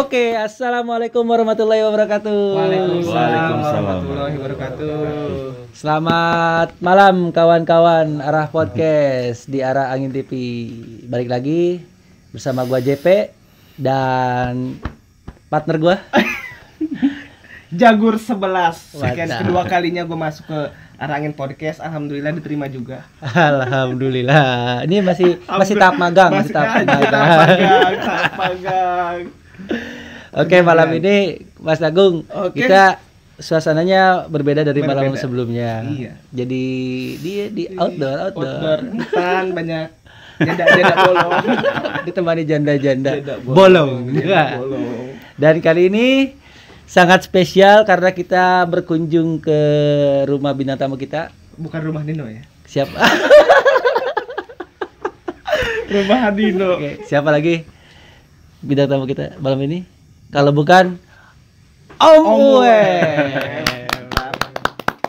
Oke, assalamualaikum warahmatullahi wabarakatuh. Waalaikumsalam warahmatullahi wabarakatuh. Selamat malam kawan-kawan arah podcast di arah angin TV. Balik lagi bersama gua JP dan partner gua. Jagur 11 Sekian kedua kalinya gue masuk ke Arangin Podcast Alhamdulillah diterima juga Alhamdulillah. Ini masih masih tahap magang, masih masih tahap magang. magang tahap magang. Oke, malam ini Mas Agung, Oke. kita suasananya berbeda dari malam Berbeda. sebelumnya. Iya. Jadi dia di outdoor, outdoor. Outdoor hutan banyak janda-janda bolong Ditemani janda-janda Janda bolong. Janda Iya. bolong Dan kali ini sangat spesial karena kita berkunjung ke rumah bintang tamu kita. Bukan rumah Dino ya Siapa? Rumah Dino Oke, siapa lagi bintang tamu kita malam ini? Kalau bukan Om, Om Web.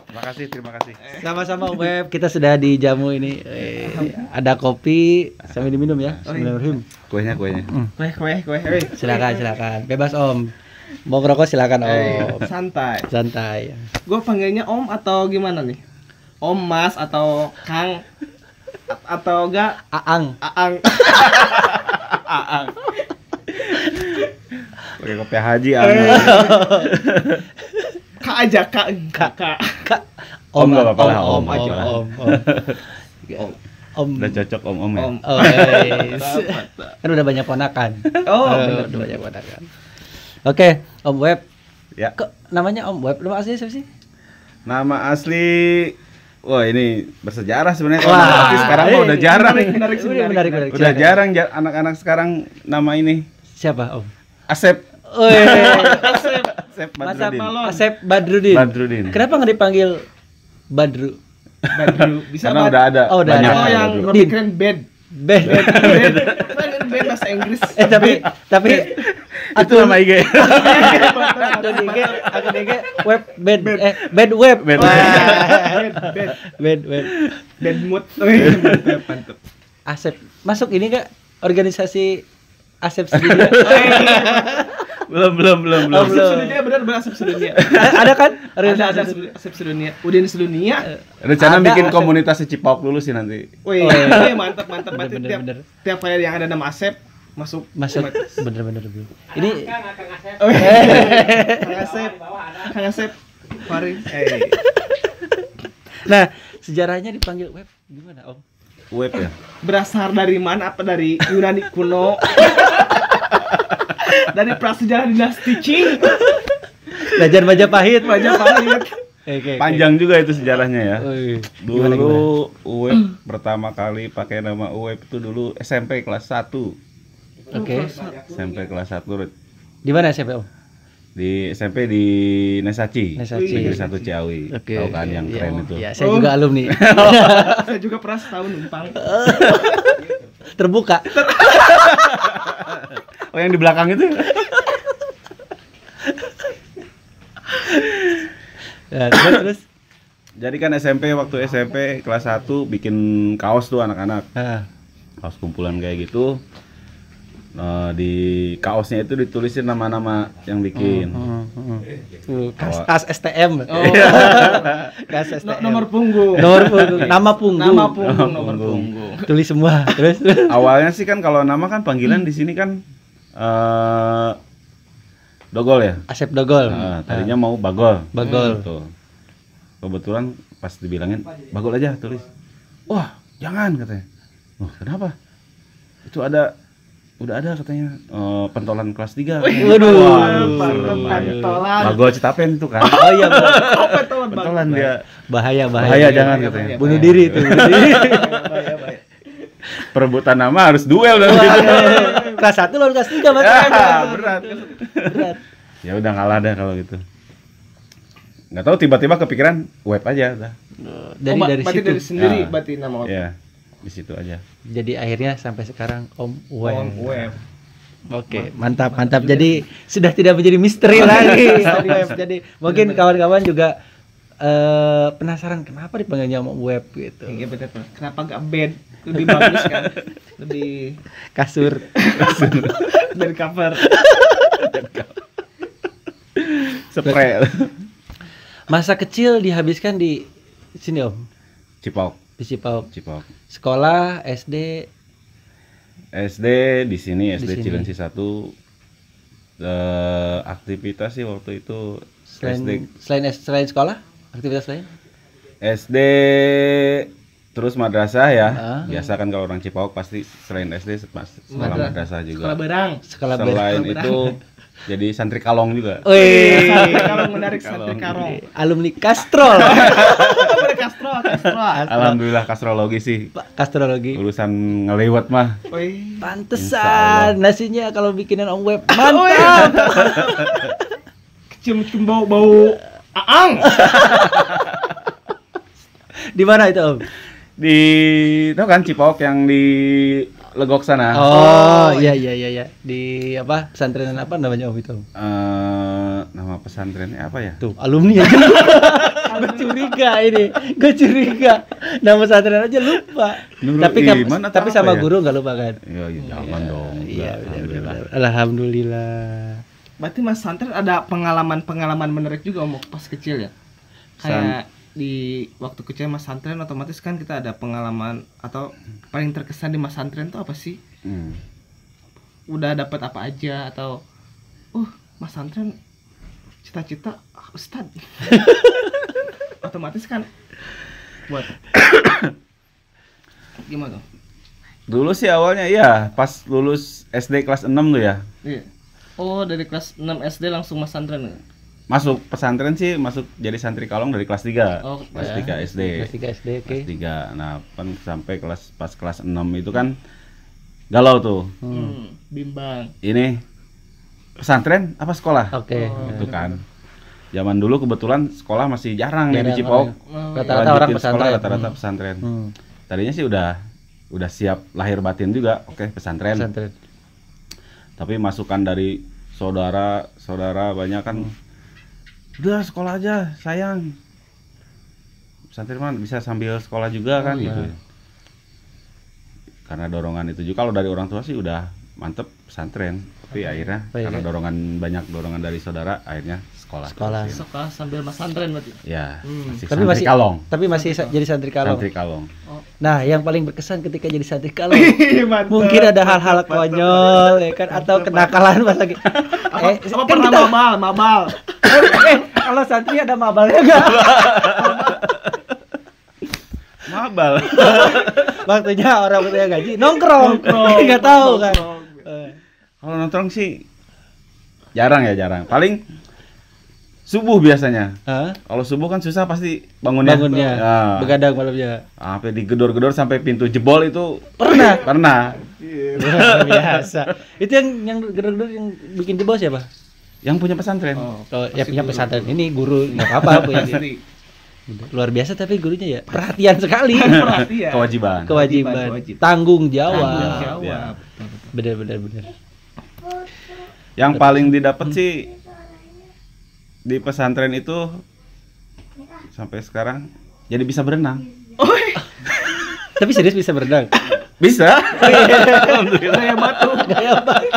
Terima kasih, terima kasih. Sama-sama Om Web, kita sudah dijamu ini. Eh, ada kopi sambil diminum ya. Oh, iya. Bismillahirrahmanirrahim. Kuenya, kuenya. Kue kue kue kue Silakan, silakan. Bebas Om. Mau ngerokok silakan Eh, Om. santai Santai. Gue panggilnya Om atau gimana nih Om Mas atau Kang A- atau enggak Aang. Aang Pakai kopi haji anu. Kak aja Kak Kak Kak Kak. Om nggak apa-apa lah, Om, Om Om, aja lah. Om, Om. Om. Udah cocok om-om ya. Om Oh, kan udah banyak ponakan. Oh, Eh, bener, udah banyak ponakan. Oke, Om Web. Ya. Kok namanya Om Web? Nama aslinya siapa sih? Nama asli Wah ini bersejarah sebenarnya Wah, tapi sekarang mah ini udah jarang menarik, menarik, menarik, menarik, menarik. Udah jarang ja- anak-anak sekarang nama ini Siapa, Om? Asep Asep. Masa Badrudin. Asep Badrudin. Badrudin Kenapa nggak dipanggil Badru? Badru. Bisa Karena Bad- udah ada Oh, udah banyak ada. Oh yang lebih keren bed. Bed. bed. Bed. Bed. Bahasa Inggris. Eh tapi tapi Itu nama IG aku di IG, aku IG web bed eh bed web. Bed. Bed bed bed. Web. bed mood. Mantap Asep. Masuk ini enggak organisasi Asep Sedunia? Belum, belum, belum, belum. Belum. Asep sedunia benar benar Asep sedunia. Ada kan? ada ada Organisasi Asep- Asep sedunia. Udin sedunia. Rencana Ada bikin Asep. komunitas Cipok dulu sih nanti. Wih, Oh, iya. mantap mantap. Bener, mantap bener, tiap bener. tiap file yang ada nama Asep masuk. Masuk. Bener-bener belum. Ini Oh, iya. Kang Asep. Kang Asep. Farid. Eh. Nah sejarahnya dipanggil web. Gimana Om? Web ya? Berasal dari mana? Apa dari Yunani kuno dari prasejarah dinasti Qing Belajar Majapahit. Majapahit Oke, oke. Panjang juga itu sejarahnya ya Wih, gimana, gimana? Dulu UWEB pertama kali pakai nama UWEB itu dulu SMP kelas 1 Oke. SMP kelas 1 Di mana SMP Om? di SMP di Nesaci, Nesaci. Negeri Satu Ciawi. Oke. Tahu kan yang Iya. keren itu. Iya, saya Oh. juga alumni. saya juga pernah setahun numpang Terbuka. Oh, yang di belakang itu? Ya, terus, terus. Jadi kan SMP waktu SMP kelas 1 bikin kaos tuh anak-anak. Kaos kumpulan kayak gitu. Nah, di kaosnya itu ditulisin nama-nama yang bikin. Uh, kas, kas STM. oh Kas no- STM. nomor punggung Nomor punggung. Nama punggung. nama punggung nomor Punggung. punggung Tulis semua. Terus. Awalnya sih kan kalau nama kan panggilan di sini kan eh Dogol ya. Asep Dogol. Nah, tadinya mau Bagol. Bagol. Tuh. Kebetulan pas dibilangin Bagol aja tulis. Wah, jangan katanya. Oh, kenapa? Itu ada udah ada katanya eh, pentolan kelas 3. Waduh. Waduh, pentolan. Bagol Citapen itu kan. Oh iya, oh pentolan pentolan dia. bahaya, bahaya. Bahaya jangan bahaya, katanya. bahaya. Bunuh diri itu. bunuh diri. Perebutan nama harus duel dan gitu. kelas 1 lawan kelas 3 Mas. Ya, berat. Berat. Ya udah ngalah dah kalau gitu. Nggak tahu tiba-tiba kepikiran web aja dah. Dari Oh, dari berarti situ. dari sendiri Ah. berarti nama Ya, di situ aja. Jadi akhirnya sampai sekarang Om Web. Om web Oke, mantap, mantap. Jadi sudah tidak menjadi misteri lagi. Om Web. Jadi mungkin kawan-kawan juga eh, penasaran kenapa dipanggilnya Om Web gitu. Iya betul betul. Kenapa nggak bed? Lebih bagus kan? Lebih Kasur. dari cover. Spray. Masa kecil dihabiskan di sini Om, Cipok, di Cipauk. Cipok. Sekolah, SD, SD di sini Di SD sini. Cilenci 1 eh aktivitas sih waktu itu selain SD selain selain sekolah, aktivitas lain? SD terus madrasah ya. Ah. Biasa kan kalau orang Cipok pasti selain SD sekolah Madra- madrasah juga. Sekolah berang. Sekolah Selain Sekolah itu jadi santri kalong juga. Wih, Santri karong menarik santri karong. alumni Kastrol. Apa Castro, Castro. Alhamdulillah kastrologi sih Pak Kastrologi. urusan ngelewat mah. Wih. Pantesan nasinya kalau bikinan Om Web mantap. iya. Cium-cium bau bau aang. Di mana itu Om? Di itu kan Cipok yang di Legok sana. Oh, iya iya iya iya. Di apa? Pesantren apa namanya Om itu? Om? Eh, nama pesantrennya apa ya? Tuh, alumni aja. gue curiga ini. Gue curiga. Nama pesantren aja lupa. Nurul tapi Iman tapi sama ya? guru nggak lupa kan? Ya, ya jangan dong. Iya, Enggak, benar, alhamdulillah. benar. Alhamdulillah. Berarti Mas Santren ada pengalaman-pengalaman menarik juga om pas kecil ya. Kayak di waktu kecil Mas Santren otomatis kan kita ada pengalaman atau paling terkesan di Mas Santren itu apa sih? Hmm. Udah dapat apa aja atau uh Mas Santren cita-cita ah, Ustad. otomatis kan buat gimana tuh? Dulu sih awalnya ya pas lulus SD kelas 6 tuh ya. Iya. Oh dari kelas 6 SD langsung Mas Santren ya? Masuk pesantren sih masuk jadi santri kalong dari kelas 3. Oh, kelas ya. 3 SD. Kelas 3 SD, oke. Kelas 3. Nah, kan sampai kelas pas kelas 6 itu kan galau tuh. Hmm, bimbang. Ini pesantren apa sekolah? Oke. Itu kan. Zaman dulu kebetulan sekolah masih jarang, nih Jarang di Cipok. Oh, Rata-rata Lanjutin orang sekolah pesantren. rata-rata pesantren. Hmm. Tadinya sih udah udah siap lahir batin juga. Oke, pesantren. Pesantren. Tapi masukan dari saudara saudara banyak kan. Udah sekolah aja sayang. Pesantren mah bisa sambil sekolah juga kan. iya. gitu karena dorongan itu juga kalau dari orang tua sih udah mantep pesantren. Tapi akhirnya Baik, karena ya. dorongan banyak dorongan dari saudara akhirnya sekolah Sekolah. Sekolah sambil Mas Santren berarti. ya Hmm. masih Tapi santri masih kalong Tapi masih sa- jadi santri kalong. santri kalong Nah, yang paling berkesan ketika jadi santri kalong Mantap. mungkin ada hal-hal konyol ya kan atau kenakalan pas lagi apa, eh, apa kan pernah kita- mabal, mabal. eh, kalau santri ada mabalnya enggak mabal waktunya orang punya gaji nongkrong Nongkrong, nggak tahu kan nongkrong. Kalau nongkrong sih jarang ya jarang paling subuh biasanya Hah? Kalau subuh kan susah pasti bangunnya. bangunnya Ya. begadang malamnya Sampai digedor-gedor sampai pintu jebol itu Pernah? Pernah. Luar biasa itu yang yang gedor-gedor yang bikin jebol siapa Yang punya pesantren. Oh, oh ya punya pesantren ini guru nggak apa-apa punya luar biasa tapi gurunya ya perhatian sekali Perhatian. Kewajiban. kewajiban Kewajiban. tanggung Tanggung jawab jawab. Ya. bener bener bener Yang paling didapat sih di pesantren itu sampai sekarang jadi bisa berenang. tapi serius bisa berenang Bisa. Gaya batu. Gaya banget.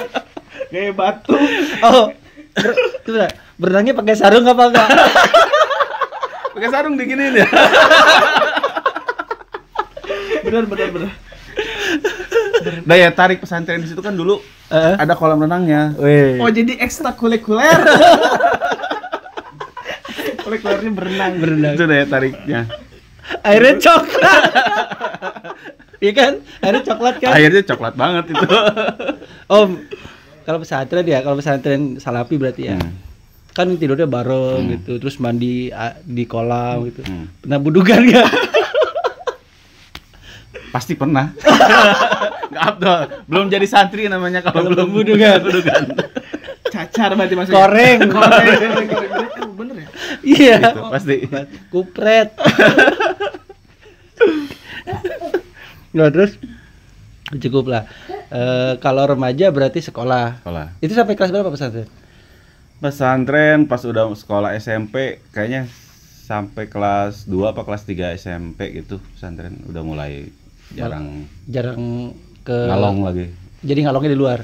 Gaya batu. oh ber- berenangnya pakai sarung apa enggak Pakai sarung diginiin ya. Benar benar benar. Daya tarik pesantren di situ kan dulu Eh? ada kolam renangnya. Wih. Oh jadi ekstrakurikuler. Kurikulernya berenang. berenang Itu daya tariknya. airnya coklat Iya kan airnya coklat kan Akhirnya coklat banget itu. om kalau pesantren ya kalau pesantren salapi berarti ya Hmm. kan tidurnya bareng gitu terus mandi di kolam gitu Hmm. pernah budugan nggak Pasti pernah. Nggak Abdul. Belum jadi santri namanya kalau belum budugan. budugan. Cacar berarti maksudnya. koreng Koreng. koreng, koreng. Eh, bener ya? iya Gitu, pasti. kupret nah terus cukup lah Eh, kalau remaja berarti sekolah Sekolah. itu sampai kelas berapa pesantren Pesantren pas udah sekolah SMP kayaknya sampai kelas 2 apa kelas 3 SMP gitu pesantren udah mulai jarang jarang ke ngalong lagi. jadi ngalongnya di luar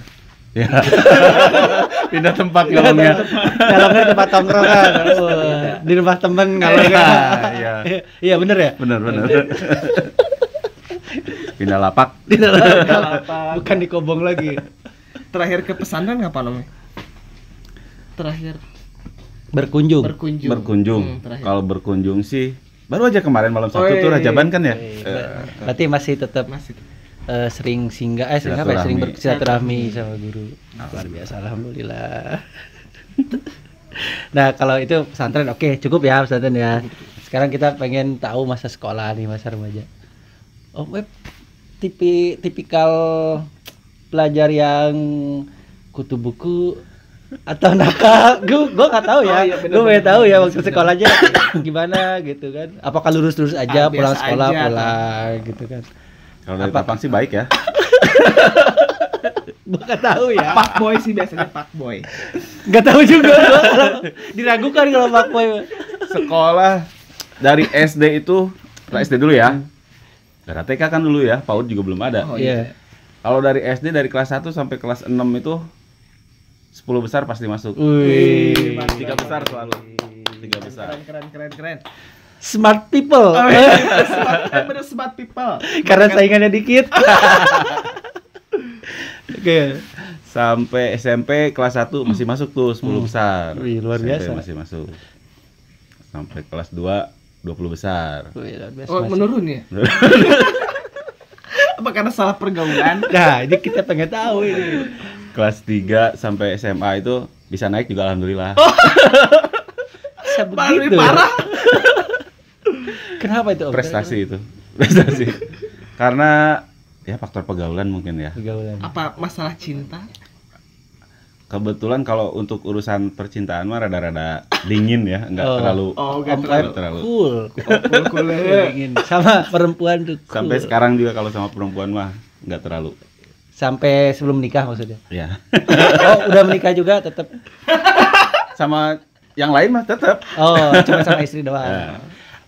Ya. Pindah tempat ngalongnya. ngalongnya tempat tongkrongan Wah, di rumah temen ngalongnya Iya. iya bener ya Benar benar. Pindah lapak. dalam lapak. bukan di kobong lagi Terakhir ke pesantren kapan Om? Terakhir berkunjung berkunjung. Berkunjung. Hmm. Kalau berkunjung sih baru aja kemarin malam Oh, Sabtu iya, tuh iya, Rajaban iya. kan ya? Eh, Eh, berarti masih tetap masih eh, sering singgah eh sering apa ya? Sering Silaturahmi. bersilaturahmi sama guru. Luar biasa alhamdulillah. Nah kalau itu pesantren oke cukup ya pesantren ya. Sekarang kita pengen tahu masa sekolah nih masa remaja. Oh web tipi tipikal pelajar yang kutu buku atau nakal gue gue nggak tahu ya. Oh, iya, gue pengen bener, tahu ya waktu bener. sekolahnya gimana gitu kan. Apakah lurus lurus aja Ah, pulang sekolah aja, pulang gitu kan Kalau dari Apa? Tapang sih baik ya. nggak tahu ya Pak Boy sih biasanya Pak Boy. nggak tahu juga diragukan kalau Pak Boy Sekolah dari SD itu, kita SD dulu ya. Dari TK kan dulu ya, PAUD juga belum ada. Oh, iya Kalau dari SD dari kelas 1 sampai kelas 6 itu 10 besar pasti masuk. Wih. Tiga besar selalu. Tiga besar. Keren keren keren keren. Smart people Oh, iya. smart, eh, bener smart people. karena saingannya dikit oke Sampai SMP kelas 1 masih masuk tuh 10 besar. Wih, luar SMP biasa. Masih masuk. Sampai kelas 2 20 besar. Wih, luar biasa, Oh, menurun ya? Apa karena salah pergaulan? nah ini kita pengen tahu ini Kelas 3 sampai SMA itu bisa naik juga alhamdulillah. bisa Paling begitu parah. Kenapa itu Om? Prestasi itu. Prestasi. Karena ya faktor pergaulan mungkin ya. Pergaulan. Apa masalah cinta? Kebetulan kalau untuk urusan percintaan mah rada-rada dingin ya, enggak Oh. terlalu Oh, Om gak Web terlalu. terlalu. cool Cool, cool, ya. Ingin. sama perempuan tuh cool. Sampai sekarang juga kalau sama perempuan mah enggak terlalu. sampai sebelum nikah maksudnya Ya. oh udah menikah juga tetap sama yang lain mah tetap. oh cuma sama istri doang Ya.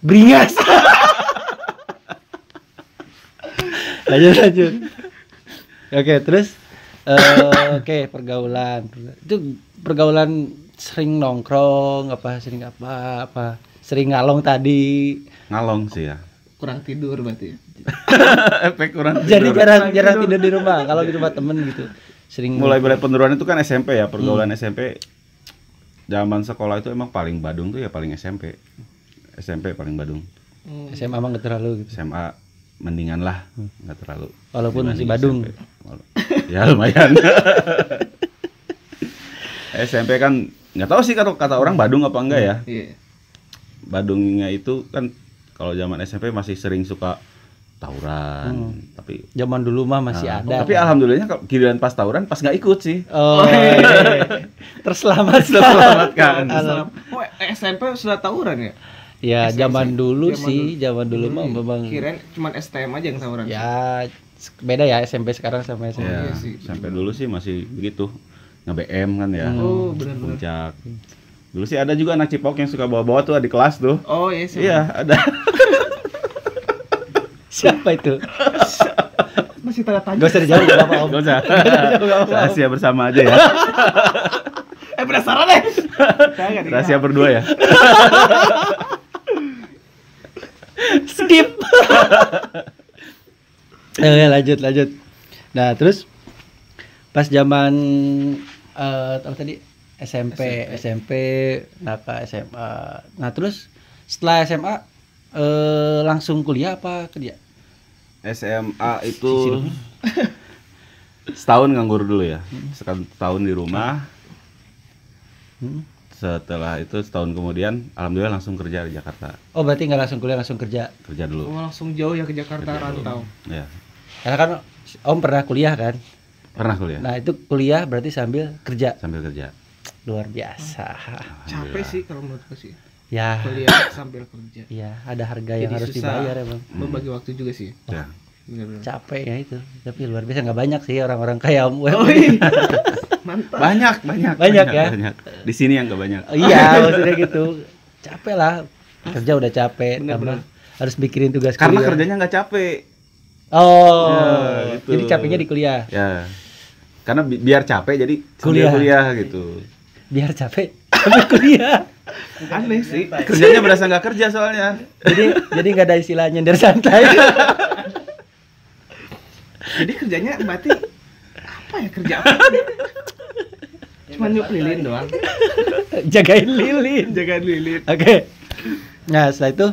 Beringas lanjut lanjut oke terus eh, oke pergaulan itu pergaulan sering nongkrong apa sering apa apa sering ngalong tadi Ngalong sih ya. Kurang tidur berarti. ya? Efek kurang jadi tidur. jarang jarang tidur di rumah kalau di rumah temen gitu sering mulai mulai penurunan itu kan SMP ya, pergaulan SMP. Zaman sekolah itu emang paling badung tuh ya paling SMP. SMP paling badung. Hmm. SMA emang nggak terlalu gitu SMA mendingan lah, nggak terlalu. Walaupun masih badung. SMP. Ya lumayan. SMP kan nggak tahu sih kalau kata orang badung apa enggak ya. Iya. Badungnya itu kan kalau zaman SMP masih sering suka tawuran, tapi zaman dulu mah masih Nah, ada Tapi alhamdulillahnya kalau giliran pas tawuran pas nggak ikut sih. oh iya. terselamatkan Terselamatkan. Oh, SMP sudah tawuran ya? Ya SMP. zaman dulu Zaman sih dulu. zaman dulu mah Hmm, memang Kirain cuma STM aja yang tawuran. ya beda ya SMP sekarang sama SMP Ya, iya sih. sampai dulu sih masih begitu. Nge-BM kan ya. Oh, benar-benar. Puncak. Dulu sih ada juga anak Cipok yang suka bawa-bawa tuh di kelas tuh. Oh, iya sih. Iya, ada. siapa itu Masih tanda tanya. gak usah dijawab gak apa-apa om Gak usah. Rahasia bersama aja ya. Eh, penasaran deh. Rahasia berdua ya. Skip. Oke lanjut lanjut. Nah terus pas zaman eh apa tadi? SMP SMP naka SMA nah terus setelah SMA eh langsung kuliah apa kerja SMA itu setahun nganggur dulu ya. Sekarang setahun di rumah. Hmm. Setelah itu setahun kemudian alhamdulillah langsung kerja di Jakarta. oh berarti nggak langsung kuliah langsung kerja Kerja dulu. Oh, langsung jauh ya ke Jakarta Kerja dulu. rantau. Ya. karena kan om pernah kuliah kan Pernah kuliah nah itu kuliah berarti sambil kerja sambil kerja. luar biasa Capek sih kalau menurut gue sih. ya Kuliah sambil kerja. Iya, ada harga yang Jadi harus susah dibayar emang. Membagi waktu juga sih. Ya. Benar-benar. Capek ya itu. Tapi luar biasa nggak banyak sih orang-orang kayak Om. Oh, iya. Mantap. Banyak, banyak. Banyak ya? Banyak. Di sini yang gak banyak. Oh, iya, maksudnya gitu. Capek lah. Kerja udah capek, Bener-bener. tambah harus bikirin tugas Karena kuliah. kerjanya nggak capek. Oh, Ya, gitu. jadi capeknya di kuliah. Ya. karena bi- biar capek jadi Kuliah. kuliah gitu Biar capek tapi kuliah. Aneh sih. kerjanya berasa nggak kerja soalnya Jadi jadi nggak ada istilah nyender santai. Jadi kerjanya berarti apa ya kerja apa? Cuma nyup lilin doang. Jagain lilin. Jaga lilin. Oke. Nah, setelah itu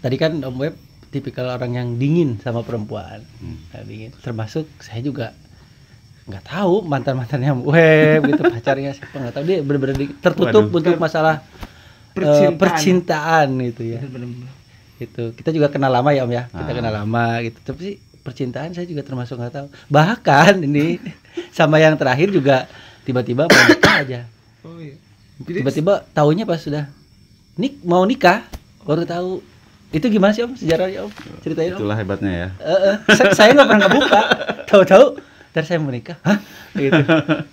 tadi kan Om Web tipikal orang yang dingin sama perempuan. Hmm. Nah, dingin. Termasuk saya juga nggak tahu mantan mantannya Web gitu pacarnya siapa nggak tahu dia benar-benar tertutup Waduh. untuk masalah eh, Percintaan. percintaan gitu ya. Bener-bener. Gitu. Kita juga kenal lama ya Om ya. Kita Ah. kenal lama gitu. Tapi sih percintaan saya juga termasuk nggak tahu. Bahkan ini sama yang terakhir juga tiba-tiba mau nikah aja. Oh iya. Tiba-tiba taunya pas sudah nik mau nikah baru tahu. Itu gimana sih om? Sejarahnya om? Ceritain om. Itulah hebatnya ya. Eh, eh, sa- saya nggak pernah ngebuka. Tahu-tahu ntar saya mau nikah. Hah? Gitu.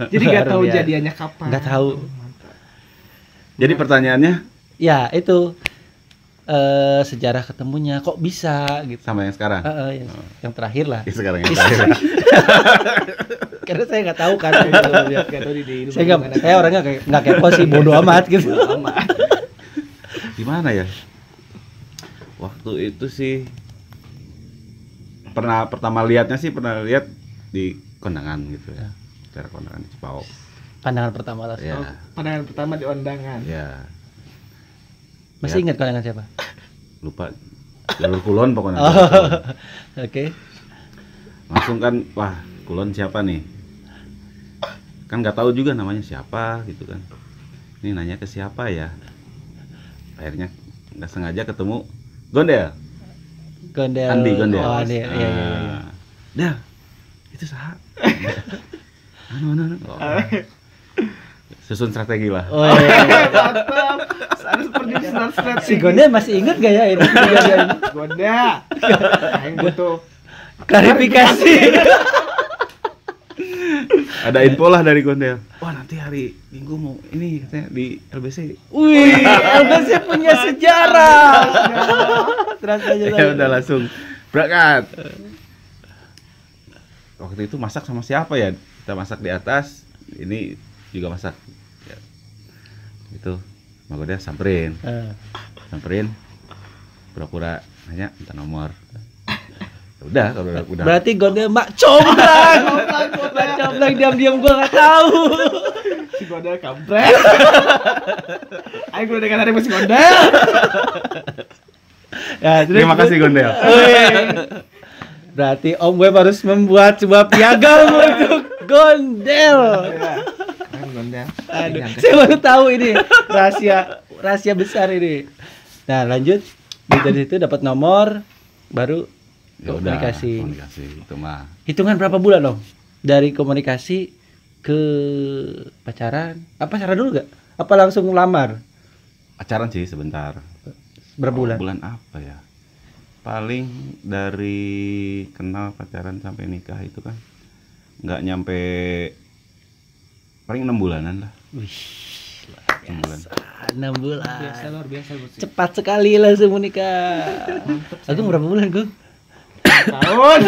Jadi nggak tahu biasa. jadiannya kapan. nggak tahu. Jadi pertanyaannya? Ya itu eh sejarah ketemunya kok bisa gitu. Sama yang sekarang? Eh, eh, yang, yang terakhir lah. Ya, sekarang yang terakhir karena saya nggak tahu kan gitu. Di, saya nggak saya orangnya kayak nggak kepo sih bodoh amat gitu. gimana ya? Waktu itu sih pernah pertama lihatnya sih pernah lihat di kondangan gitu ya. Cara kondangan di Cipau pandangan pertama lah ya Oh, pandangan pertama di undangan. ya masih Ya. ingat pandangan siapa? Lupa. Jalur kulon pokoknya. Oh oke. Langsung kan wah kulon siapa nih kan nggak tahu juga namanya siapa gitu kan ini nanya ke siapa ya akhirnya nggak sengaja ketemu gondel Gondel. Andi Gondel Oh, Andi. Iya, iya, iya. Ah. Del, itu sah anu anu anu Oh. susun strategi lah Oh, iya, iya. Mantap. Harus seperti start strategi. si Gondel masih inget gak ya ini? Gonda. Aing butuh Klarifikasi. ada info lah dari gondel wah nanti hari minggu mau ini katanya di LBC Wih, LBC punya sejarah. Terus aja ya udah langsung. Berangkat. Waktu itu masak sama siapa ya? Kita masak di atas ini juga masak. Ya. itu sama gondel samperin. Eh, samperin pura-pura nanya minta nomor udah kalau udah, udah Berarti Gondel mak comblang. Mak comblang diam-diam gua nggak tahu. si Gonda kampret. Aing udah dengan hari si Gonda. Ya, terima kasih gondel. Berarti Om Web harus membuat sebuah piagam untuk Gondel. Keren Gonda. Aduh, saya baru tahu ini rahasia rahasia besar ini. Nah, lanjut dari situ dapat nomor baru ya udah komunikasi. komunikasi itu mah Hitungan berapa bulan dong? Dari komunikasi ke pacaran? Apa pacaran dulu gak? Apa langsung lamar? pacaran sih sebentar Berapa bulan? bulan apa ya paling dari kenal pacaran sampai nikah itu kan nggak nyampe paling enam bulanan lah Wih, enam bulan enam bulan. Biasa luar biasa. Cepat sekali langsung menikah. Agung berapa bulan, Gung? Tahun.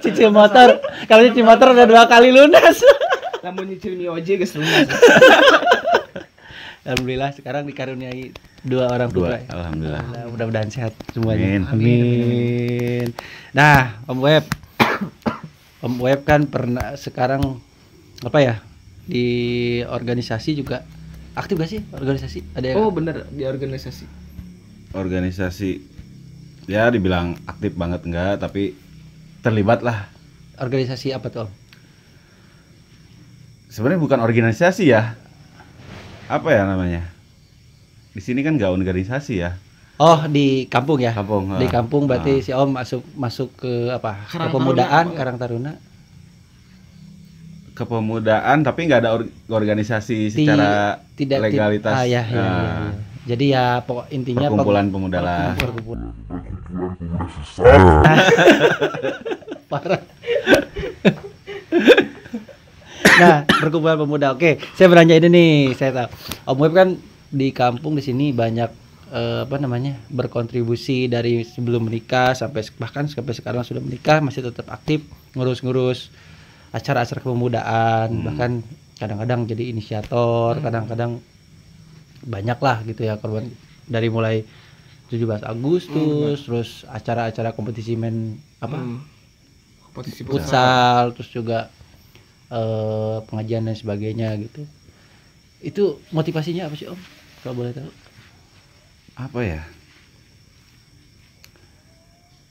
Cicil motor. Kalau cicil motor udah dua kali lunas. Namun nyicil mioje geus lunas. Alhamdulillah sekarang dikaruniai dua orang dua putra. ya. alhamdulillah Nah, mudah-mudahan sehat semuanya. Amin. Amin. Nah, Om Web. Om Web kan pernah sekarang apa ya? Di organisasi juga aktif gak sih organisasi? Ada yang Oh bener di organisasi. organisasi ya dibilang aktif banget enggak tapi terlibat lah organisasi apa tuh, Om? sebenarnya bukan organisasi ya apa ya namanya di sini kan nggak organisasi ya Oh, di kampung ya? Kampung, Di ah. kampung berarti Ah. si Om masuk masuk ke apa? Karang Kepemudaan Taruna. Karang Taruna. kepemudaan tapi nggak ada or- organisasi Di- secara tidak ti- legalitas ah, ya, ya, ya, Nah, ya. Jadi ya pokok intinya peng- perkumpulan pemuda lah perkumpulan. Parah. nah, perkumpulan pemuda. Oke, saya bertanya ini nih, saya tahu. Om Web kan di kampung di sini banyak eh, apa namanya? berkontribusi dari sebelum menikah sampai bahkan sampai sekarang sudah menikah masih tetap aktif ngurus-ngurus acara-acara kepemudaan Hmm. bahkan kadang-kadang jadi inisiator kadang-kadang banyak lah gitu ya korban. Dari mulai 17 Agustus terus acara-acara kompetisi main apa? Hmm. Posisi futsal. terus juga eh, pengajian dan sebagainya gitu. Itu motivasinya apa sih om? Kalau boleh tahu. Apa ya?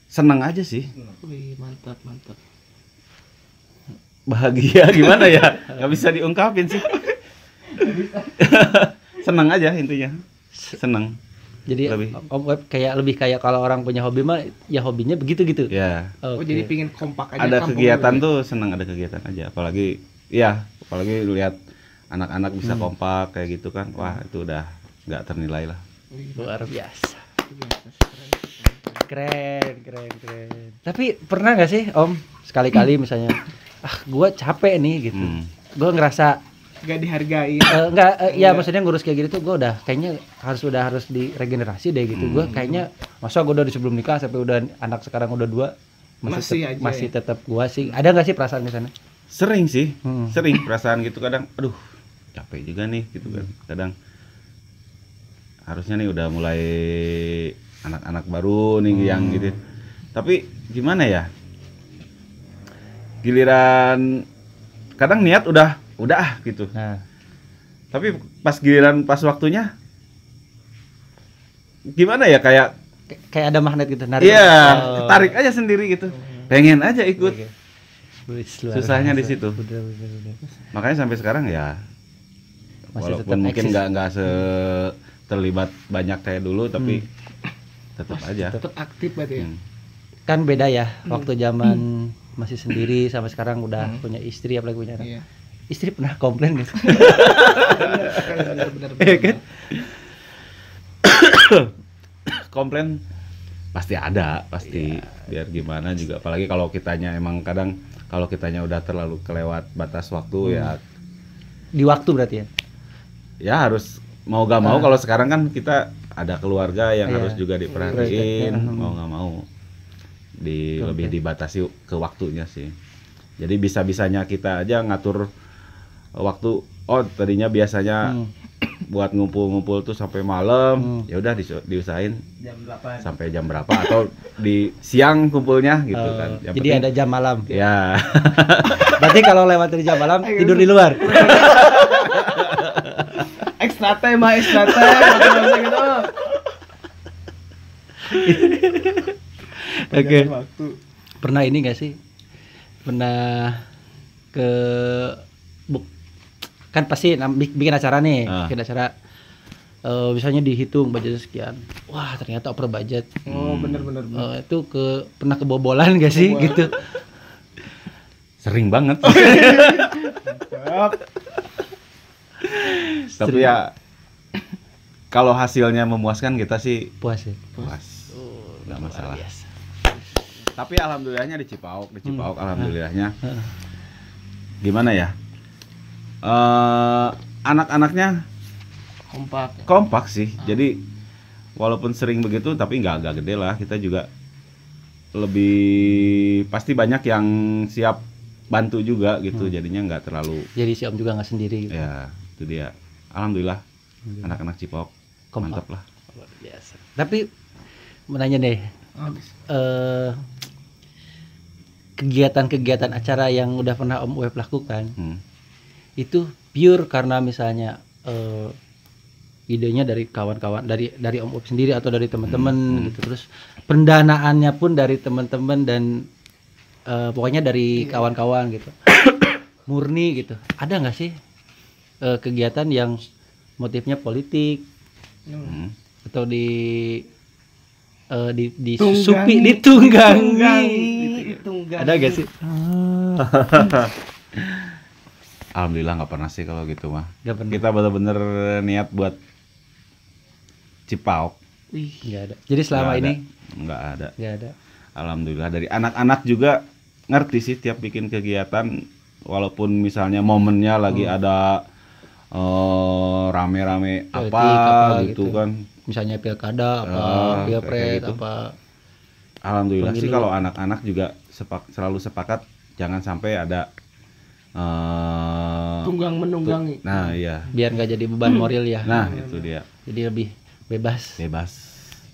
Senang aja sih. Wih, mantap, mantap. bahagia gimana ya? Nggak bisa diungkapin sih senang aja intinya senang jadi Lebih. om web kayak lebih kayak kalau orang punya hobi mah ya hobinya begitu gitu ya Oh, Oke. jadi pingin kompak aja ada kegiatan lu ya? tuh senang ada kegiatan aja apalagi ya apalagi lihat anak-anak bisa kompak kayak gitu kan wah itu udah nggak ternilai lah luar biasa keren, keren, keren. tapi pernah nggak sih om sekali-kali misalnya ah gua capek nih gitu Hmm. gua ngerasa Gak dihargai. eh, enggak eh, ya maksudnya ngurus kayak gitu tuh gua udah kayaknya harus udah harus diregenerasi deh gitu. Gua kayaknya masa gua udah di sebelum nikah sampai udah anak sekarang udah dua Masih tet- aja masih ya? tetap gua sih. Ada nggak sih perasaan di sana? Sering sih. Hmm. sering perasaan gitu kadang aduh capek juga nih gitu kan. Kadang harusnya nih udah mulai anak-anak baru nih yang gitu. Tapi gimana ya? Giliran kadang niat udah udah ah gitu. Nah. Tapi pas giliran pas waktunya gimana ya kayak Kay- kayak ada magnet gitu narik. Iya Oh. tarik aja sendiri gitu. Pengen aja ikut. Luar Susahnya di situ. Makanya sampai sekarang ya Masih walaupun tetap mungkin nggak nggak se terlibat banyak kayak dulu tapi tetap aja. Tetap aktif berarti ya. Hmm. kan beda ya waktu zaman masih sendiri sama sekarang udah Hmm. punya istri apalagi punya anak. Iya. Istri pernah komplain gitu. Benar, benar, Iya kan? komplain pasti ada pasti biar gimana juga. Apalagi kalau kitanya emang kadang kalau kitanya udah terlalu kelewat batas waktu ya. Di waktu berarti ya? Ya harus mau gak mau kalau sekarang kan kita ada keluarga yang Iya. harus juga diperhatiin Prioritasnya. mau nggak mau. Di lebih dibatasi ke waktunya sih. Jadi bisa bisanya kita aja ngatur waktu oh tadinya biasanya Hmm. buat ngumpul-ngumpul tuh sampai malam Hmm. ya udah diusahain Jam 8. sampai jam berapa atau di siang kumpulnya gitu Oh, kan Yang jadi penting- ada jam malam ya berarti kalau lewat dari jam malam tidur di luar Ekstra tema, ekstra tema, gitu. oke Waktu. pernah ini gak sih pernah ke kan pasti bikin acara nih Ah. bikin acara eh, misalnya dihitung budget sekian. Wah ternyata over budget. Oh, bener bener. bener. Eh, itu ke pernah kebobolan gak sih? Gitu. Sering banget. Tapi ya kalau hasilnya memuaskan kita sih puas ya? puas. Nggak luar masalah biasa. tapi alhamdulillahnya di Cipauk di Cipauk alhamdulillahnya. Heeh. gimana ya eh anak-anaknya Kompak. kompak sih. Jadi walaupun sering begitu tapi nggak agak gede lah. Kita juga lebih pasti banyak yang siap bantu juga gitu. Jadinya nggak terlalu jadi si om juga nggak sendiri. Gitu. ya itu dia. Alhamdulillah anak-anak Cipauk Kompak. mantap lah. Luar biasa. Tapi mau nanya deh eh kegiatan-kegiatan acara yang udah pernah om web lakukan Hmm. Itu pure karena misalnya eh, idenya dari kawan-kawan dari dari om Up sendiri atau dari teman-teman gitu terus pendanaannya pun dari teman-teman dan eh, pokoknya dari kawan-kawan gitu murni gitu ada nggak sih eh, kegiatan yang motifnya politik Hmm. atau di eh, di di Tunggangi. supi ditunggangi Tunggangi. gitu ya. Tunggangi. ada gak sih alhamdulillah nggak pernah sih kalau gitu mah Gak pernah kita bener-bener niat buat Cipauk Wih. nggak ada jadi selama ada. ini nggak ada nggak ada alhamdulillah dari anak-anak juga ngerti sih tiap bikin kegiatan walaupun misalnya momennya lagi ada eh, rame-rame Politik, apa, apa gitu gitu. kan misalnya pilkada apa Ah, pilpres gitu. apa alhamdulillah sih Pemilu. kalau anak-anak juga sepak, selalu sepakat jangan sampai ada eh, tunggang menunggangi. nah iya. Biar nggak jadi beban moral ya. Nah itu dia. Jadi lebih bebas. Bebas.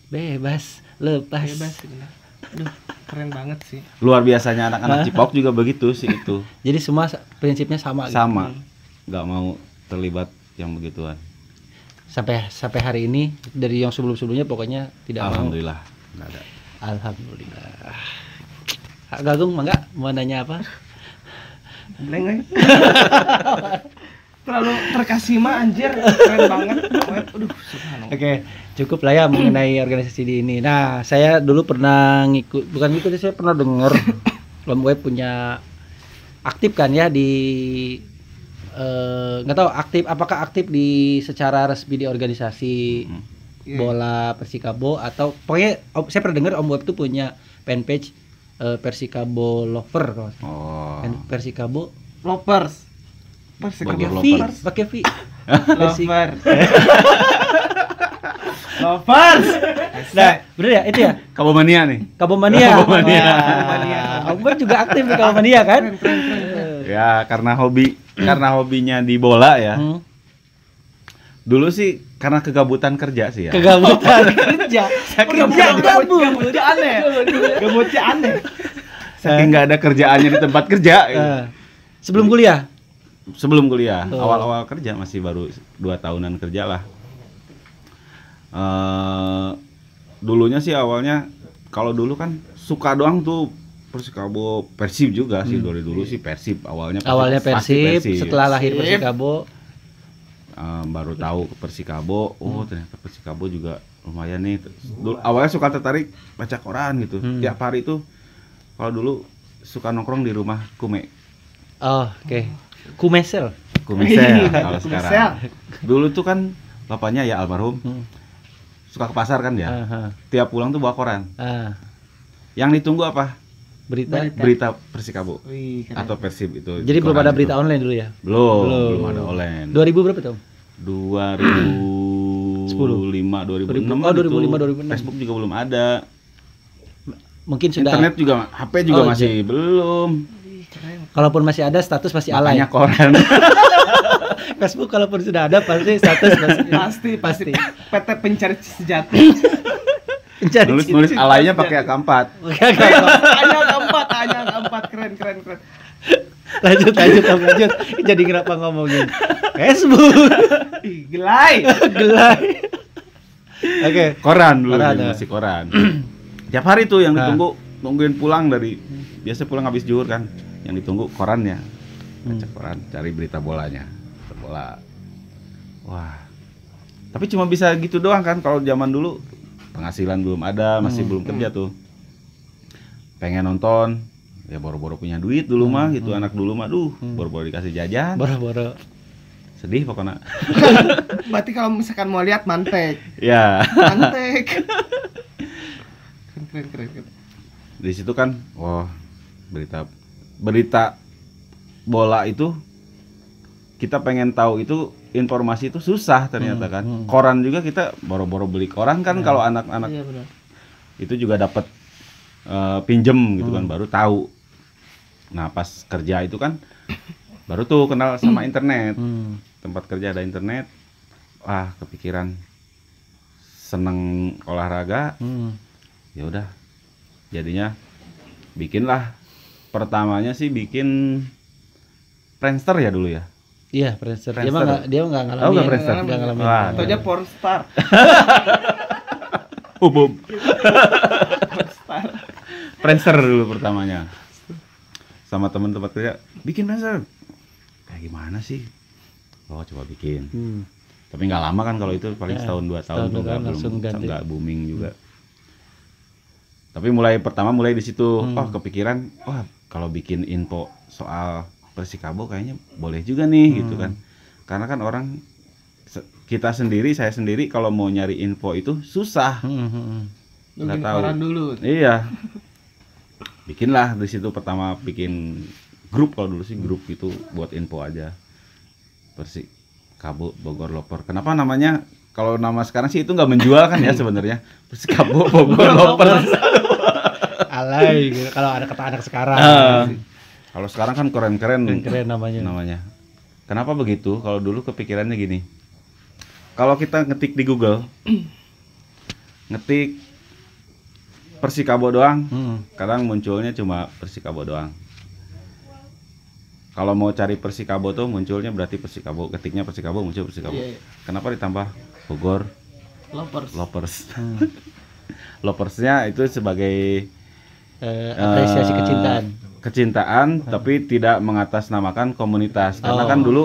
Bebas. Lepas. Bebas sih benar Duh, keren banget sih. Luar biasanya anak-anak Cipok juga begitu sih itu. Jadi semua prinsipnya sama gitu. sama. Nggak mau terlibat yang begituan. Sampai sampai hari ini dari yang sebelum sebelumnya pokoknya tidak mau. Alhamdulillah. Nggak ada. Alhamdulillah. Kak Gagung mangga mau nanya apa Bleng eh. terlalu terkasima anjir keren banget aduh subhanallah Oke, cukup lah ya mengenai organisasi di ini. Nah, saya dulu pernah ngikut, bukan ngikut, saya pernah dengar Lom Web punya aktif kan ya di eh, nggak tahu aktif apakah aktif di secara resmi di organisasi Iya. bola Persikabo atau pokoknya saya pernah dengar Om Web tuh punya fanpage eh, Persikabo Lover kalau oh. Fan- Persikabo lovers Persikabo Lovers. pakai V. Lover lovers nah bener ya itu ya? Kabo mania nih. Kabomania. Kabomania. Kabomania. Om juga aktif di Kabomania kan? ya karena hobi karena hobinya di bola ya. Hmm. dulu sih karena kegabutan kerja sih ya Kegabutan kerja. Kerja gabut gabutnya aneh gabutnya aneh saking nggak ada kerjaannya di tempat kerja gitu. Eh, sebelum kuliah. sebelum kuliah Oh. awal-awal kerja masih baru dua tahunan kerja lah eh dulunya sih awalnya kalau dulu kan suka doang tuh Persikabo Persib juga sih dari dulu sih Persib awalnya pasti- Awalnya pasti Persib, setelah lahir Persib. Persikabo. Eh, baru tahu ke Persikabo oh ternyata Persikabo juga lumayan nih dulu, awalnya suka tertarik baca koran gitu Hmm. tiap hari tuh kalau dulu suka nongkrong di rumah Kume Oh, oke. Kumesel. Kumesel kalau Kumesel. sekarang dulu tuh kan bapaknya ya almarhum Hmm. suka ke pasar kan ya Aha. tiap pulang tuh bawa koran Ah, yang ditunggu apa berita. berita Persikabo Wih, keren. atau Persib itu Jadi belum ada itu. berita online dulu ya? belum Belum. belum ada online 2000 berapa tuh? 2005 2006 Oh, itu. 2005, 2006. Facebook juga belum ada. Mungkin sudah internet juga HP juga Oh, masih belum. Kalaupun masih ada status masih alay. makanya koran. Facebook kalaupun sudah ada pasti status masih pasti pasti. PT pencari sejati nulis nulis alaynya pakai AK4 hanya keempat. Hanya keempat. Keren keren keren lanjut lanjut Om, lanjut. Jadi kenapa ngomongin Facebook? Gelai. Gelai. Oke. Koran dulu Koran, ya. masih koran. Tiap hari tuh yang Nah. ditunggu nungguin pulang dari biasa pulang habis juhur kan yang ditunggu korannya. Baca Hmm. koran cari berita bolanya Berita bola. Wah. Tapi cuma bisa gitu doang kan kalau zaman dulu penghasilan belum ada masih Hmm. belum kerja tuh. Pengen nonton ya boro-boro punya duit dulu mah gitu anak dulu mah duh Hmm. boro-boro dikasih jajan. Boro-boro. Sedih pokoknya. Berarti kalau misalkan mau lihat mantek. Ya. Mantek. Keren keren keren, keren. di situ kan wah berita berita bola itu kita pengen tahu itu informasi itu susah ternyata Hmm, kan. hmm. koran juga kita boro-boro beli koran kan kalau anak-anak iya benar. itu juga dapat eh, pinjem gitu kan Hmm. baru tahu nah pas kerja itu kan baru tuh kenal sama internet hmm. tempat kerja ada internet wah kepikiran seneng olahraga Hmm. ya udah jadinya bikinlah pertamanya sih bikin Friendster ya dulu ya Iya, Friendster. Dia mah nggak dia mah nggak ngalamin. Oh, nggak Friendster. Nggak ngalamin. Wah, atau aja pornstar umum Friendster dulu pertamanya sama teman tempat kerja bikin Friendster kayak gimana sih oh coba bikin Hmm. tapi nggak lama kan kalau itu paling Ya, setahun dua tahun dua juga tahun belum nggak booming juga tapi mulai pertama mulai di situ Hmm. oh kepikiran wah kalau bikin info soal Persikabo kayaknya boleh juga nih gitu Hmm. kan karena kan orang kita sendiri saya sendiri kalau mau nyari info itu susah Hmm, hmm, hmm. Nggak tahu. dulu iya bikinlah di situ pertama bikin grup kalau dulu sih grup itu buat info aja Persik Kabo Bogor Loper kenapa namanya kalau nama sekarang sih itu nggak menjual kan ya sebenarnya Persikabo Bogor Loper Alay gitu. Kalau ada kata anak sekarang. Ah. Kalau sekarang kan keren-keren Keren namanya. namanya. Kenapa begitu? Kalau dulu kepikirannya gini. Kalau kita ngetik di Google, ngetik Persikabo doang, Hmm. kadang munculnya cuma Persikabo doang. Kalau mau cari Persikabo tuh munculnya berarti Persikabo, ketiknya Persikabo muncul Persikabo. Iya, iya. Kenapa ditambah Bogor Lovers. Lovers? Hmm. Loversnya itu sebagai Eh, apresiasi eh, kecintaan. kecintaan tapi tidak mengatasnamakan komunitas karena Oh. kan dulu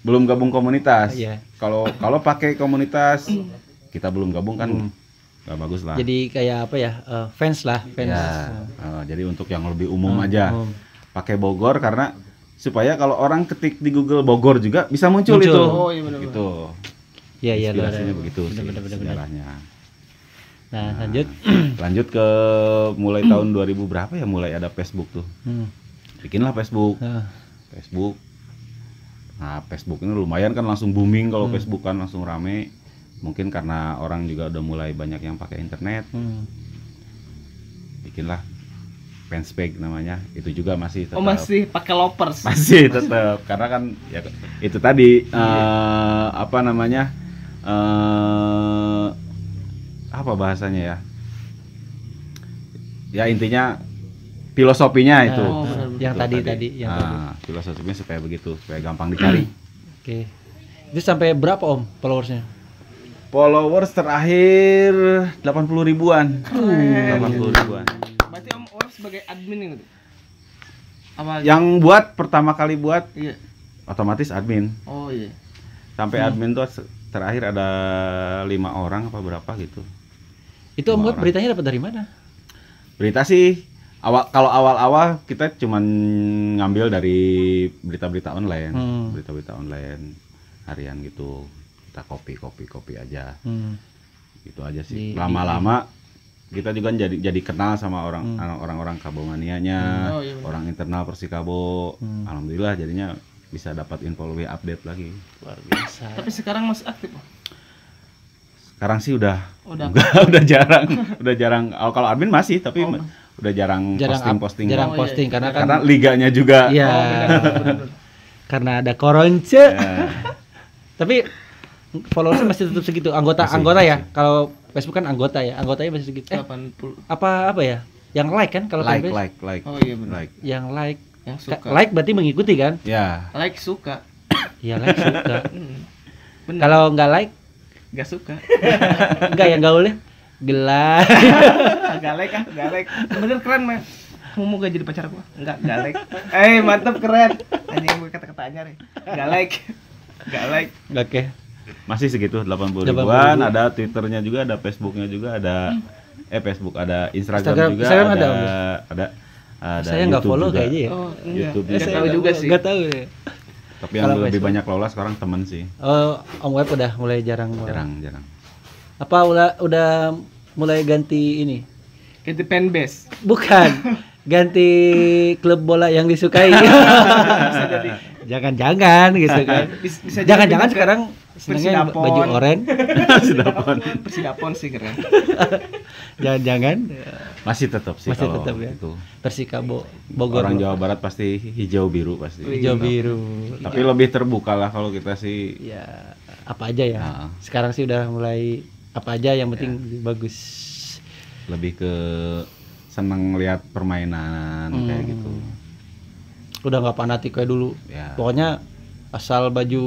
belum gabung komunitas Iya. kalau kalau pakai komunitas kita belum gabung kan nggak bagus lah Jadi kayak apa ya? eh, fans lah, fans. Ya, eh, jadi untuk yang lebih umum Hmm, aja umum. pakai Bogor karena supaya kalau orang ketik di Google Bogor juga bisa muncul, Muncul. itu Oh, iya gitu Iya, iya, luar- inspirasinya begitu sih bener, bener, bener. sejarahnya Nah, lanjut. lanjut ke mulai tahun 2000 berapa ya mulai ada Facebook tuh Hmm. bikinlah Facebook Facebook. Nah, Facebook ini lumayan kan langsung booming Hmm. kalau Facebook kan langsung rame. Mungkin karena orang juga udah mulai banyak yang pakai internet. hmm. Bikinlah fanspage namanya. Itu juga masih tetap Oh, masih pakai lovers. masih tetap karena kan ya itu tadi Iya. eh, apa namanya? eh apa bahasanya ya? Ya intinya filosofinya itu. Nah, Oh, benar, yang Itu tadi tadi, yang tadi. Nah, filosofinya supaya begitu, supaya gampang dicari. Oke. Itu sampai berapa Om followersnya? Followers terakhir 80 ribuan. 80 ribuan. Berarti Om Om sebagai admin gitu. Apa? Yang buat pertama kali buat Iya. otomatis admin. Oh iya. Sampai admin tuh terakhir ada lima orang apa berapa gitu. Itu Om orang. beritanya dapat dari mana? Berita sih awal kalau awal-awal kita cuman ngambil dari berita-berita online, Hmm. berita-berita online harian gitu. Kita copy copy copy aja. Hmm. Gitu aja sih. Lama-lama kita juga jadi jadi kenal sama orang Hmm. orang-orang Kabomanianya, Oh, iya orang internal Persikabo. Hmm. Alhamdulillah jadinya bisa dapat info lebih update lagi. Luar biasa. Tapi sekarang masih aktif. Om? Sekarang sih udah Udah. enggak, udah jarang, udah jarang. Oh, kalau admin masih, tapi Oh. ma- udah jarang, Jarang up- posting-posting. jarang Oh, iya, posting iya. karena kan Karena liganya juga. Iya. Oh, benar, benar, benar. karena ada koronce. Ya. Tapi followersnya masih tetap segitu. Anggota Masih, anggota ya. masih. Kalau Facebook kan anggota ya. Anggotanya masih segitu. Eh, 80. apa apa ya? Yang like kan kalau like, like, like, Oh iya benar. like. Yang like. Yang Ka- suka. Like berarti mengikuti kan? Ya, Like suka. Iya like suka. Hmm. Benar. Kalau nggak like, Gak suka. enggak yang gaulnya gelap. Gak like ah, gak like. Bener keren mah. Kamu mau gak jadi pacar gua? Enggak, gak like. Eh, mantap keren. Anjing gue kata-kata aja nih. Gak like. Gak like. Masih segitu 80 80 ribuan. ribu. Ada Twitternya juga, ada Facebooknya juga, ada eh Facebook, ada Instagram, Instagram- juga, Instagram ada, ada, ada, ada, Saya nggak follow juga. kayaknya ya. Oh, enggak. YouTube Enggak juga. tahu juga sih. Enggak tahu ya. Tapi yang Kalau lebih Facebook. banyak lola sekarang temen sih, Oh, Om Web udah mulai jarang. jarang, jarang. Apa udah udah mulai ganti ini? Ganti fanbase. Bukan. ganti klub bola yang disukai. Bisa jadi. Jangan-jangan gitu kan. Bis- bisa jadi Jangan-jangan sekarang senangnya Persidapon. baju oranye. Sedapon. Persidapon sih keren. Jangan-jangan Masih tetap sih Masih kalau tetap ya. itu. Persikabo Bogor Orang Jawa Barat pasti hijau biru pasti. hijau biru. Tapi lebih terbuka lah kalau kita sih Ya, apa aja ya. Nah. Sekarang sih udah mulai apa aja yang penting bagus. lebih ke seneng lihat permainan kayak Hmm. gitu. Udah nggak fanatik kayak dulu. Ya. Pokoknya asal baju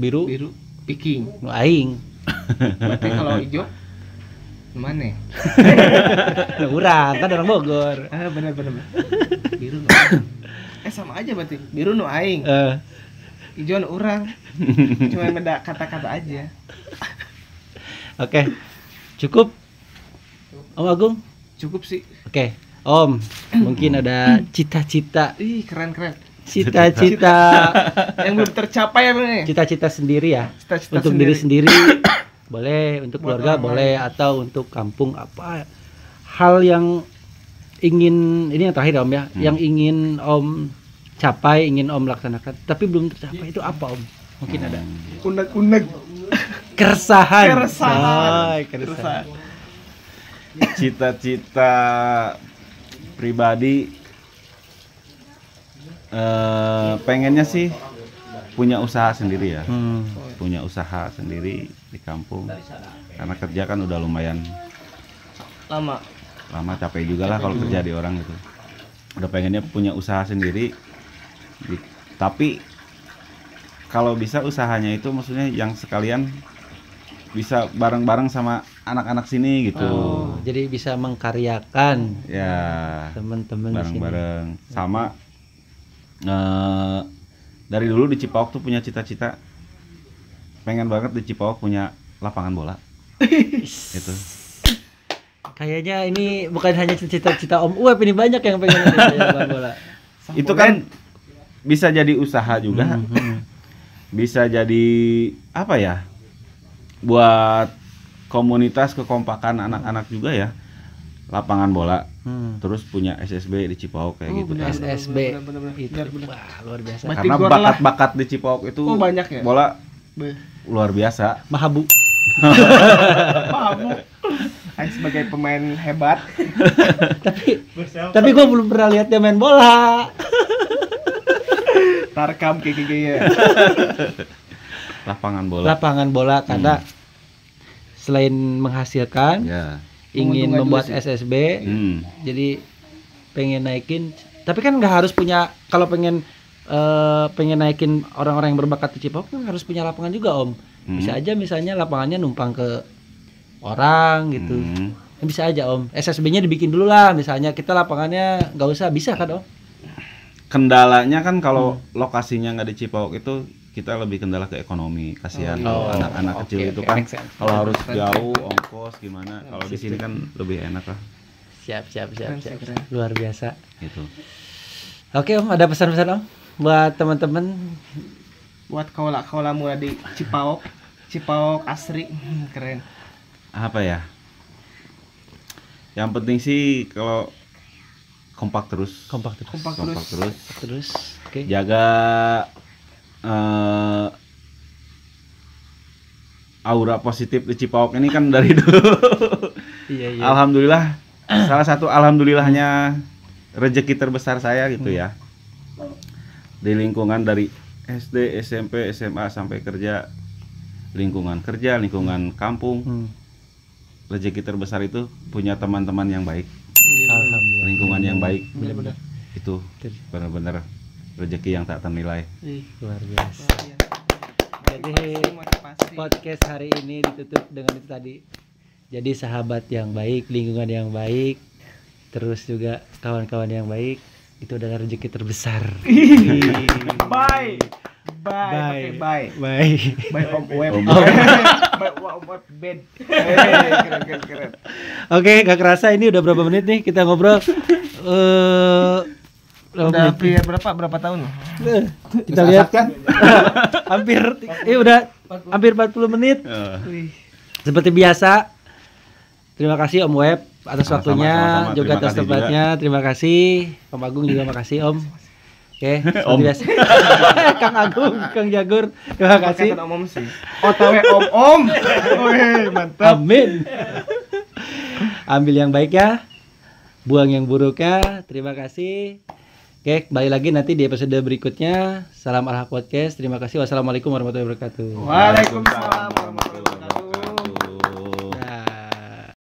biru, Biru picking. nu aing. Berarti kalau hijau mana? Urang kan orang Bogor. Ah benar benar. Biru nu. Eh sama aja berarti. Biru nu aing, Eh, hijau nu urang. Cuma beda kata-kata aja. Oke. Cukup. Om Agung. Cukup sih. Oke. Om, mungkin ada cita-cita Ih keren keren. Cita-cita Yang belum tercapai apa nih? cita-cita sendiri ya. Cita-cita untuk diri sendiri boleh, untuk Buat keluarga orang boleh atau untuk kampung apa hal yang ingin ini yang terakhir Om ya, Hmm. yang ingin Om capai, ingin Om laksanakan tapi belum tercapai itu apa Om? Mungkin ada Unek-unek. keresahan. Keresahan. Ay, keresahan. Cita-cita pribadi eh, pengennya sih punya usaha sendiri ya. Hmm. punya usaha sendiri di kampung. Karena kerja kan udah lumayan lama. lama capek juga lah kalau kerja di orang gitu. Udah pengennya punya usaha sendiri. Di- tapi kalau bisa usahanya itu maksudnya yang sekalian bisa bareng-bareng sama anak-anak sini gitu. Oh, jadi bisa mengkaryakan ya. teman-teman di sini. bareng-bareng. Sama eh, dari dulu di Cipauk tuh punya cita-cita pengen banget di Cipauk punya lapangan bola itu Kayaknya ini bukan hanya cita-cita Om Uwep ini banyak yang pengen punya lapangan bola. itu kan bisa jadi usaha juga Hmm. bisa jadi apa ya buat komunitas kekompakan anak-anak juga ya lapangan bola Hmm. terus punya SSB di Cipauk kayak Oh, gitu benar. kan SSB Bener-bener. itu Bener, bener. wah luar biasa. Berarti karena bakat-bakat di Cipauk itu Oh, banyak ya? bola Beh, luar biasa Mahabu. Aing sebagai pemain hebat tapi tapi gue belum pernah lihat dia main bola. tarkam kayak gitu ya lapangan bola Lapangan bola karena selain menghasilkan ya ingin membuat SSB hmm. jadi pengen naikin tapi kan nggak harus punya kalau pengen eh, pengen naikin orang-orang yang berbakat di Cipauk kan harus punya lapangan juga om bisa Hmm. aja misalnya lapangannya numpang ke orang gitu Hmm. Kan bisa aja om SSB-nya dibikin dulu lah misalnya kita lapangannya nggak usah bisa kan om kendalanya kan kalau Hmm. lokasinya nggak di Cipauk itu kita lebih kendala ke ekonomi. Kasihan Oh, kalau anak-anak oke, kecil itu oke, kan kalau harus jauh ongkos gimana? Kalau di sini kan lebih enak lah. Siap siap siap siap. luar biasa. Gitu. Oke om ada pesan-pesan om? Buat teman-teman? Buat kaula kaula muda di Cipaok. Cipaok asri. Hmm, keren. Apa ya? Yang penting sih kalau kompak terus. Kompak terus. Kompak kompak terus. terus. Terus. Oke. Jaga eh, aura positif di Cipauk ini kan dari dulu. Iya iya. Alhamdulillah salah satu alhamdulillahnya rezeki terbesar saya gitu ya. Di lingkungan dari SD SMP SMA sampai kerja lingkungan kerja lingkungan kampung Hmm. rezeki terbesar itu punya teman-teman yang baik. Alhamdulillah. Lingkungan yang baik. Bener-bener itu benar-benar rezeki yang tak ternilai Ih, luar biasa luar biasa. Jadi, Motivasi, motivasi. podcast hari ini ditutup dengan itu tadi. Jadi sahabat yang baik, lingkungan yang baik, terus juga kawan-kawan yang baik, itu adalah rezeki terbesar. bye bye Bye. bye Bye. bye om web bye om web bed keren keren keren Oke, gak kerasa ini udah berapa menit nih kita ngobrol. Eh berapa udah hampir berapa berapa tahun Eh, kita lihat kan hampir eh udah hampir 40 menit. Wih. Seperti biasa. Terima kasih Om Web atas Sama-sama, waktunya sama-sama. juga Terima atas tempatnya. Terima kasih. Om Agung juga makasih Om. Oke, seperti Om. biasa. Kang Agung, Kang Jagur, terima kasih. Om om sih otw om om Wih, mantap Amin. Ambil yang baik ya. Buang yang buruknya. Terima kasih. Oke, kembali lagi nanti di episode berikutnya. Salam Arha Podcast. Terima kasih. Wassalamualaikum warahmatullahi wabarakatuh. Waalaikumsalam warahmatullahi